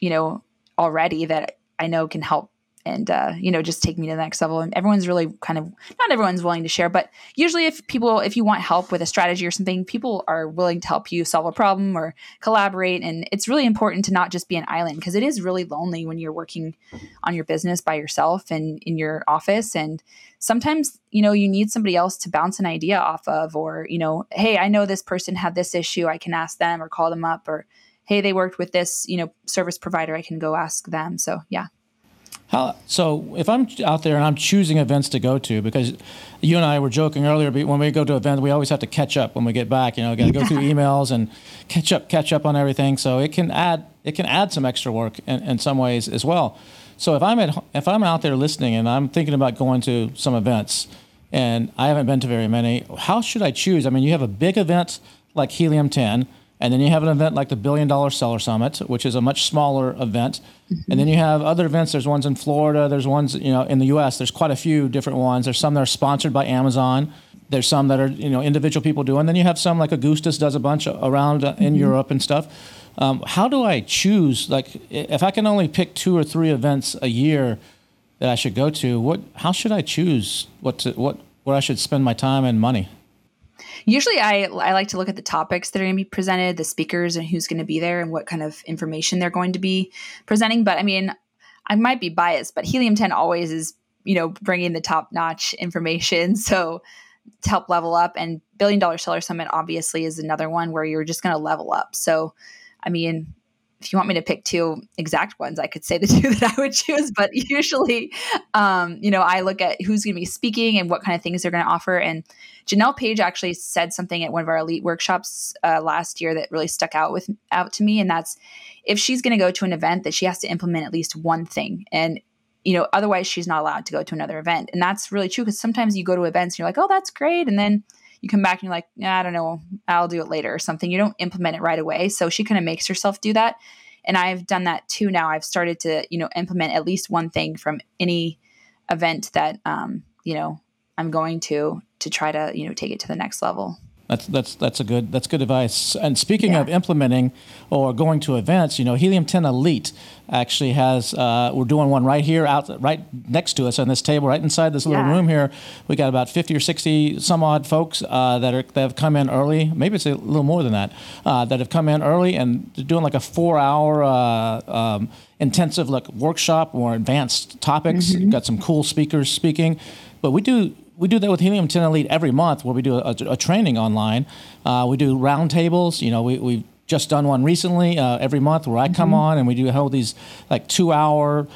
you know, already that I know can help and uh, you know just take me to the next level. And everyone's really kind of not everyone's willing to share but usually if people if you want help with a strategy or something people are willing to help you solve a problem or collaborate. And it's really important to not just be an island because it is really lonely when you're working on your business by yourself and in your office. And sometimes you know you need somebody else to bounce an idea off of or you know hey i know this person had this issue. I can ask them or call them up or hey they worked with this you know service provider. I can go ask them. So yeah how, so if I'm out there and I'm choosing events to go to, because you and I were joking earlier, but when we go to events, we always have to catch up when we get back. You know, got to go through emails and catch up, catch up on everything. So it can add it can add some extra work in, in some ways as well. So if I'm at if I'm out there listening and I'm thinking about going to some events, and I haven't been to very many, how should I choose? I mean, you have a big event like Helium 10 and then you have an event like the Billion Dollar Seller Summit, which is a much smaller event. Mm-hmm. And then you have other events. There's ones in Florida. There's ones, you know, in the U.S. There's quite a few different ones. There's some that are sponsored by Amazon. There's some that are, you know, individual people do. And then you have some like Augustus does a bunch around uh, in mm-hmm. Europe and stuff. Um, how do I choose? Like, if I can only pick two or three events a year that I should go to, what? How should I choose what to, what where I should spend my time and money? Usually, I I like to look at the topics that are going to be presented, the speakers, and who's going to be there, and what kind of information they're going to be presenting. But I mean, I might be biased, but Helium 10 always is you know bringing the top notch information. So to help level up. And Billion Dollar Seller Summit obviously is another one where you're just going to level up. So, I mean, if you want me to pick two exact ones, I could say the two that I would choose. But usually, um, you know, I look at who's going to be speaking and what kind of things they're going to offer. And Janelle Page actually said something at one of our elite workshops uh, last year that really stuck out with out to me, and that's if she's going to go to an event, that she has to implement at least one thing. And you know, otherwise she's not allowed to go to another event. And that's really true because sometimes you go to events and you're like, oh, that's great, and then you come back and you're like, yeah, I don't know, I'll do it later or something. You don't implement it right away. So she kind of makes herself do that. And I've done that too now. I've started to, you know, implement at least one thing from any event that, um, you know, I'm going to to try to, you know, take it to the next level. That's that's that's a good that's good advice. And speaking yeah. of implementing or going to events, you know, Helium 10 Elite actually has uh, we're doing one right here out right next to us on this table, right inside this little yeah. room here. We got about 50 or 60 some odd folks uh, that are that have come in early. Maybe it's a little more than that uh, that have come in early and doing like a four hour. Uh, um, intensive like workshop or advanced topics mm-hmm. got some cool speakers speaking but we do we do that with Helium 10 Elite every month where we do a, a training online. Uh, we do roundtables. You know, we, we've just done one recently uh, every month where I come mm-hmm. on and we do hold these like two hour,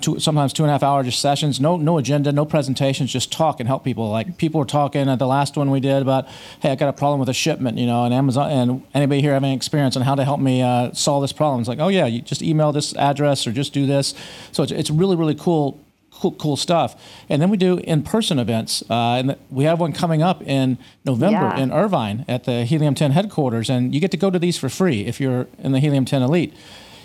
two, sometimes two and a half hour just sessions. No, no agenda, no presentations, just talk and help people. Like people were talking at the last one we did about, hey, I got a problem with a shipment, you know, and Amazon and anybody here having experience on how to help me uh, solve this problem. It's like, oh yeah, you just email this address or just do this. So it's, it's really, really cool cool, cool stuff. And then we do in-person events. Uh, and we have one coming up in November yeah. in Irvine at the Helium 10 headquarters, and you get to go to these for free if you're in the Helium 10 Elite.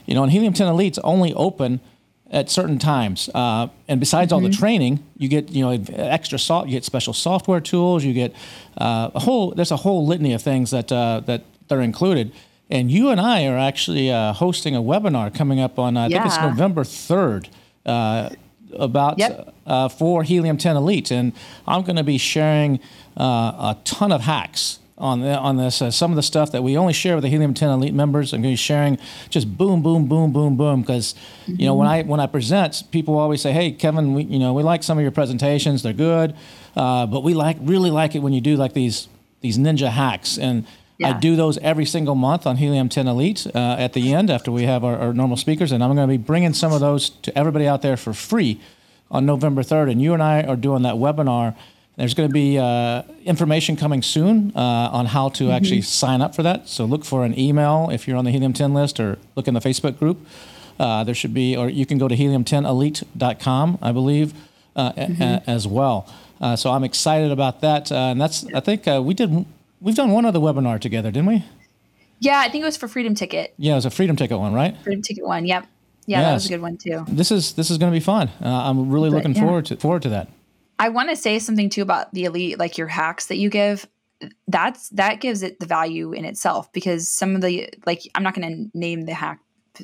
You know, and Helium 10 Elite's only open at certain times. Uh, and besides mm-hmm. all the mm-hmm. training, you get you know extra soft, you get special software tools, you get uh, a whole there's a whole litany of things that uh, that are included. And you and I are actually uh, hosting a webinar coming up on I yeah. think it's November third. About yep. uh, for Helium 10 Elite, and I'm going to be sharing uh, a ton of hacks on the, on this. Uh, some of the stuff that we only share with the Helium 10 Elite members, I'm going to be sharing just boom, boom, boom, boom, boom. Because mm-hmm. you know when I when I present, people always say, "Hey, Kevin, we you know we like some of your presentations. They're good, uh, but we like really like it when you do like these these ninja hacks and." Yeah. I do those every single month on Helium 10 Elite uh, at the end after we have our, our normal speakers. And I'm going to be bringing some of those to everybody out there for free on November 3rd. And you and I are doing that webinar. There's going to be uh, information coming soon uh, on how to mm-hmm. actually sign up for that. So look for an email if you're on the Helium 10 list or look in the Facebook group. Uh, there should be, or you can go to helium10elite.com, I believe, uh, mm-hmm. a- as well. Uh, so I'm excited about that. and that's, I think we did We've done one other webinar together, didn't we? Yeah, I think it was for Freedom Ticket. Yeah, it was a Freedom Ticket one, right? Freedom Ticket one. Yep. Yeah, yes. that was a good one too. This is this is going to be fun. Uh, I'm really but, looking yeah. forward to forward to that. I want to say something too about the elite, like your hacks that you give. That's that gives it the value in itself because some of the like I'm not going to name the hack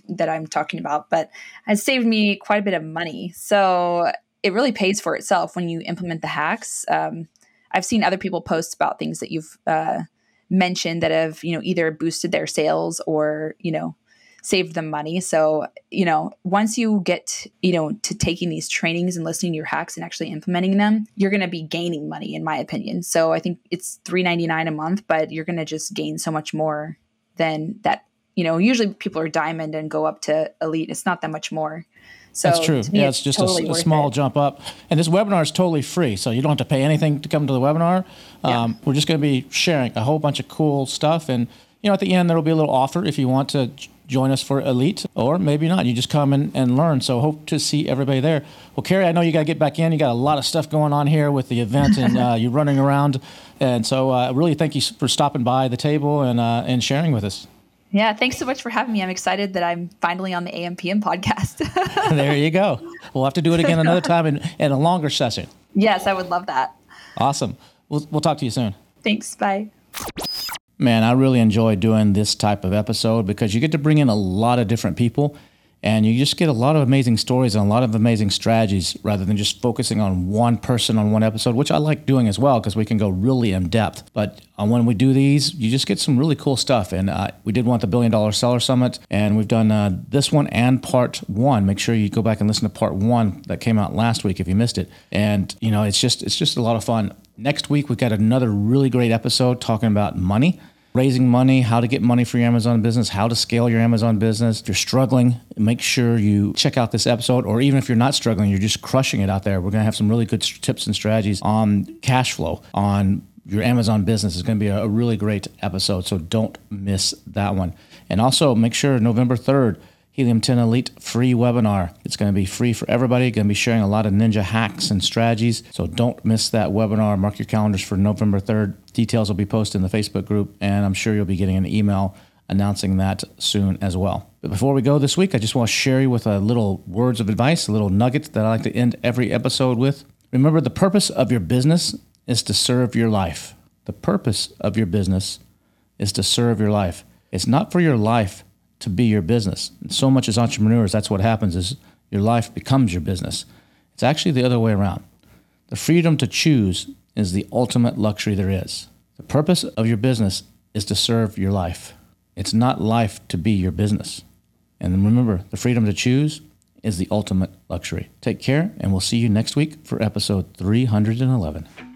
that I'm talking about, but it saved me quite a bit of money. So it really pays for itself when you implement the hacks. Um, I've seen other people post about things that you've uh, mentioned that have you know either boosted their sales or you know saved them money. So you know once you get you know to taking these trainings and listening to your hacks and actually implementing them, you're going to be gaining money in my opinion. So I think it's three ninety nine a month, but you're going to just gain so much more than that. You know, usually people are diamond and go up to elite. It's not that much more. So That's true. Yeah, it's, it's just totally a, a, small it. jump up. And this webinar is totally free, so you don't have to pay anything to come to the webinar. Um, yeah. We're just going to be sharing a whole bunch of cool stuff, and you know, at the end there will be a little offer if you want to join us for Elite, or maybe not. You just come and, and learn. So hope to see everybody there. Well, Carrie, I know you got to get back in. You got a lot of stuff going on here with the event, and uh, you're running around. And so, uh, really, thank you for stopping by the table and uh, and sharing with us. Yeah, thanks so much for having me. I'm excited that I'm finally on the AMPM podcast. there you go. We'll have to do it again another time in, in a longer session. Yes, I would love that. Awesome. We'll, we'll talk to you soon. Thanks. Bye. Man, I really enjoy doing this type of episode because you get to bring in a lot of different people and you just get a lot of amazing stories and a lot of amazing strategies rather than just focusing on one person on one episode, which I like doing as well because we can go really in depth. But uh, when we do these, you just get some really cool stuff. And uh, we did want the Billion Dollar Seller Summit, and we've done uh, this one and part one. Make sure you go back and listen to part one that came out last week if you missed it. And you know, it's just it's just a lot of fun Next week, we've got another really great episode talking about money, raising money, how to get money for your Amazon business, how to scale your Amazon business. If you're struggling, make sure you check out this episode. Or even if you're not struggling, you're just crushing it out there. We're going to have some really good tips and strategies on cash flow, on your Amazon business. It's going to be a really great episode. So don't miss that one. And also make sure November 3rd, Helium 10 Elite free webinar. It's going to be free for everybody. Going to be sharing a lot of ninja hacks and strategies. So don't miss that webinar. Mark your calendars for November 3rd. Details will be posted in the Facebook group, and I'm sure you'll be getting an email announcing that soon as well. But before we go this week, I just want to share you with a little words of advice, a little nugget that I like to end every episode with. Remember, the purpose of your business is to serve your life. The purpose of your business is to serve your life. It's not for your life to be your business. So much as entrepreneurs, that's what happens is your life becomes your business. It's actually the other way around. The freedom to choose is the ultimate luxury there is. The purpose of your business is to serve your life. It's not life to be your business. And remember, the freedom to choose is the ultimate luxury. Take care, and we'll see you next week for episode 311.